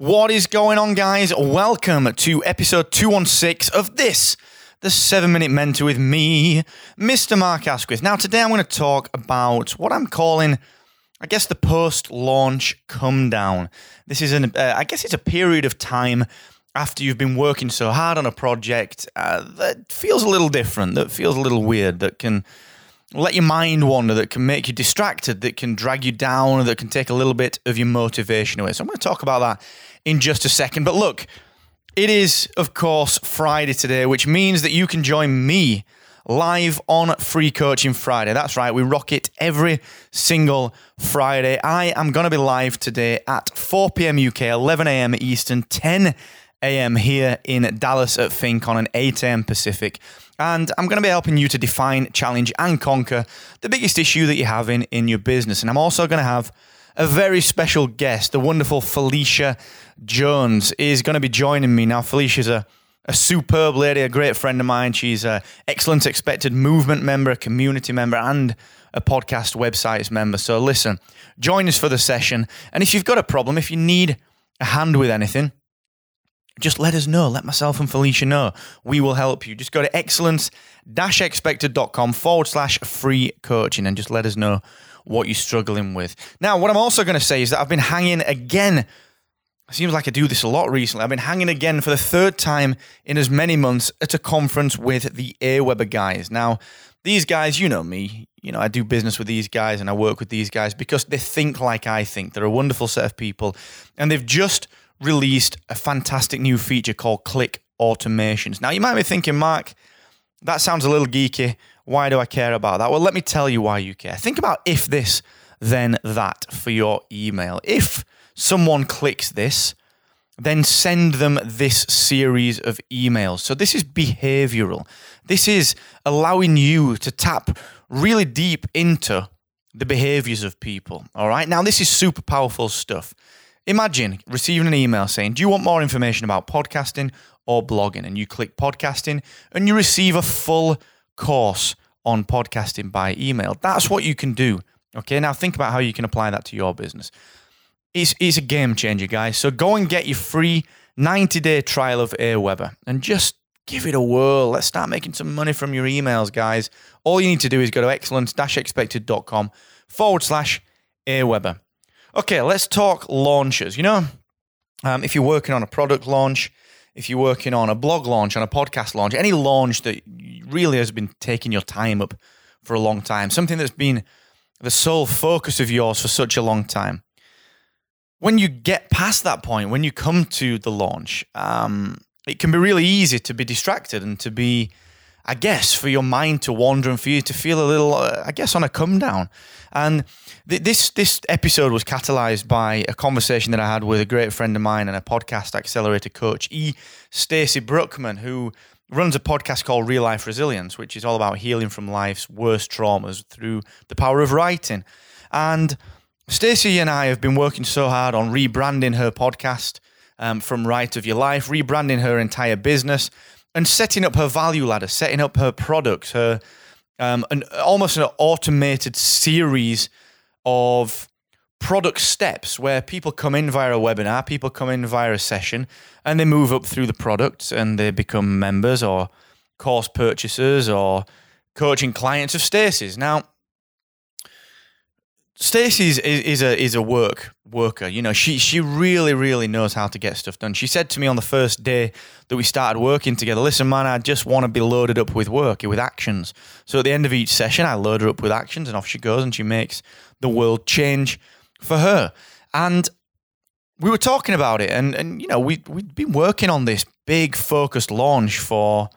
What is going on, guys? Welcome to episode 216 of this, the 7 Minute Mentor with me, Mr. Mark Asquith. Now, today I'm going to talk about what I'm calling, I guess, the post launch come down. This is, an, uh, I guess, it's a period of time after you've been working so hard on a project uh, that feels a little different, that feels a little weird, that can let your mind wander, that can make you distracted, that can drag you down, that can take a little bit of your motivation away. So I'm going to talk about that in just a second. But look, it is, of course, Friday today, which means that you can join me live on Free Coaching Friday. That's right, we rock it every single Friday. I am going to be live today at 4 p.m. UK, 11 a.m. Eastern, 10 a.m. here in Dallas at FinCon, and 8 a.m. Pacific. And I'm going to be helping you to define, challenge, and conquer the biggest issue that you're having in your business. And I'm also going to have a very special guest, the wonderful Felicia Jones, is going to be joining me. Now, Felicia's a, a superb lady, a great friend of mine. She's an excellent expected movement member, a community member, and a podcast websites member. So listen, join us for the session. And if you've got a problem, if you need a hand with anything, just let us know. Let myself and Felicia know. We will help you. Just go to excellence-expected.com forward slash free coaching and just let us know what you're struggling with. Now, what I'm also going to say is that I've been hanging again. It seems like I do this a lot recently. I've been hanging again for the third time in as many months at a conference with the Aweber guys. Now, these guys, you know me, you know, I do business with these guys and I work with these guys because they think like I think. They're a wonderful set of people and they've just released a fantastic new feature called Click Automations. Now, you might be thinking, Mark, that sounds a little geeky. Why do I care about that? Well, let me tell you why you care. Think about if this, then that for your email. If someone clicks this, then send them this series of emails. So, this is behavioral. This is allowing you to tap really deep into the behaviors of people. All right. Now, this is super powerful stuff. Imagine receiving an email saying, Do you want more information about podcasting or blogging? And you click podcasting and you receive a full course on podcasting by email. That's what you can do. Okay, now think about how you can apply that to your business. It's, it's a game changer, guys. So go and get your free 90 day trial of Aweber and just give it a whirl. Let's start making some money from your emails, guys. All you need to do is go to excellence expected.com forward slash Aweber. Okay, let's talk launches. You know, um, if you're working on a product launch, if you're working on a blog launch, on a podcast launch, any launch that really has been taking your time up for a long time, something that's been the sole focus of yours for such a long time. When you get past that point, when you come to the launch, um, it can be really easy to be distracted and to be I guess, for your mind to wander and for you to feel a little, uh, I guess, on a come down. And th- this this episode was catalyzed by a conversation that I had with a great friend of mine and a podcast accelerator coach, E. Stacy Brookman, who runs a podcast called Real Life Resilience, which is all about healing from life's worst traumas through the power of writing. And Stacy and I have been working so hard on rebranding her podcast um, from Write of Your Life, rebranding her entire business and setting up her value ladder, setting up her products, her um, an almost an automated series of product steps where people come in via a webinar, people come in via a session, and they move up through the products and they become members or course purchasers or coaching clients of Stacy's. Now, Stacey's is, is a is a work worker. You know, she she really really knows how to get stuff done. She said to me on the first day that we started working together, "Listen, man, I just want to be loaded up with work, with actions." So at the end of each session, I load her up with actions, and off she goes, and she makes the world change for her. And we were talking about it, and and you know, we we'd been working on this big focused launch for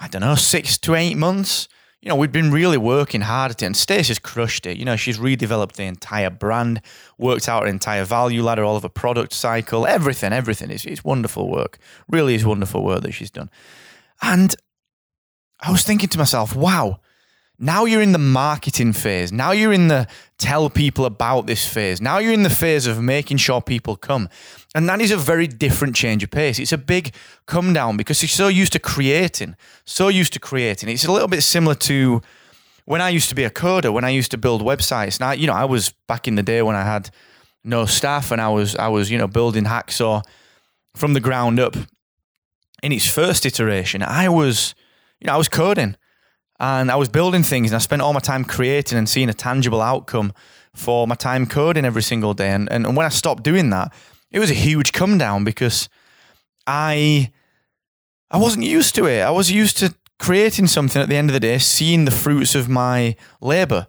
I don't know six to eight months you know, we've been really working hard at it, and Stacey's crushed it. You know, she's redeveloped the entire brand, worked out her entire value ladder, all of her product cycle, everything, everything. It's, it's wonderful work. Really is wonderful work that she's done. And I was thinking to myself, wow, now you're in the marketing phase. Now you're in the tell people about this phase. Now you're in the phase of making sure people come. And that is a very different change of pace. It's a big come down because you're so used to creating, so used to creating. It's a little bit similar to when I used to be a coder, when I used to build websites. Now, you know, I was back in the day when I had no staff, and I was I was you know building Hacksaw from the ground up. In its first iteration, I was you know I was coding and I was building things, and I spent all my time creating and seeing a tangible outcome for my time coding every single day. And and, and when I stopped doing that, it was a huge come down because I I wasn't used to it. I was used to creating something at the end of the day, seeing the fruits of my labor.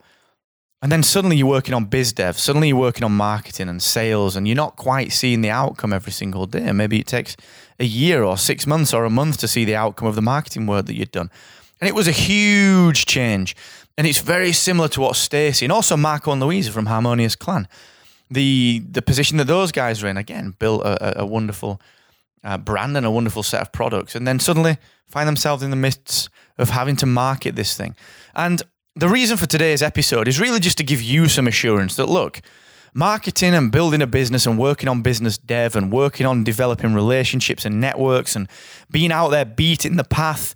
And then suddenly you're working on biz dev, suddenly you're working on marketing and sales, and you're not quite seeing the outcome every single day. Maybe it takes a year or six months or a month to see the outcome of the marketing work that you've done. And it was a huge change. And it's very similar to what Stacey and also Marco and Louisa from Harmonious Clan, the the position that those guys are in, again, built a, a wonderful uh, brand and a wonderful set of products. And then suddenly find themselves in the midst of having to market this thing. And the reason for today's episode is really just to give you some assurance that look, marketing and building a business and working on business dev and working on developing relationships and networks and being out there beating the path,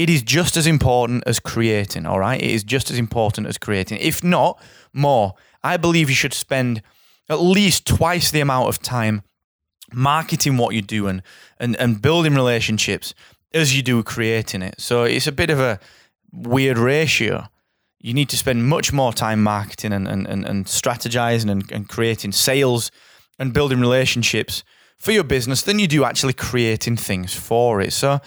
it is just as important as creating, all right? It is just as important as creating. If not more, I believe you should spend at least twice the amount of time marketing what you're doing and, and building relationships as you do creating it. So it's a bit of a weird ratio. You need to spend much more time marketing and, and, and, and strategizing and, and creating sales and building relationships for your business than you do actually creating things for it. So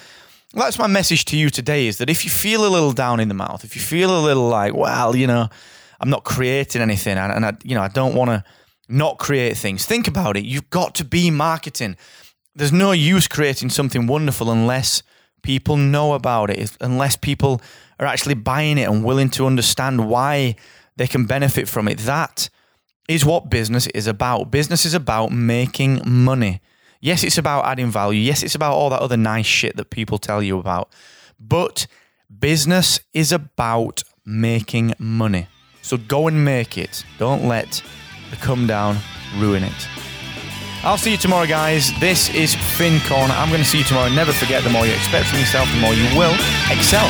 that's my message to you today is that if you feel a little down in the mouth, if you feel a little like, well, you know, I'm not creating anything and, and I, you know, I don't want to not create things. Think about it. You've got to be marketing. There's no use creating something wonderful unless people know about it, unless people are actually buying it and willing to understand why they can benefit from it. That is what business is about. Business is about making money. Yes, it's about adding value. Yes, it's about all that other nice shit that people tell you about. But business is about making money. So go and make it. Don't let the come down ruin it. I'll see you tomorrow, guys. This is Finn Corner. I'm going to see you tomorrow. Never forget, the more you expect from yourself, the more you will excel.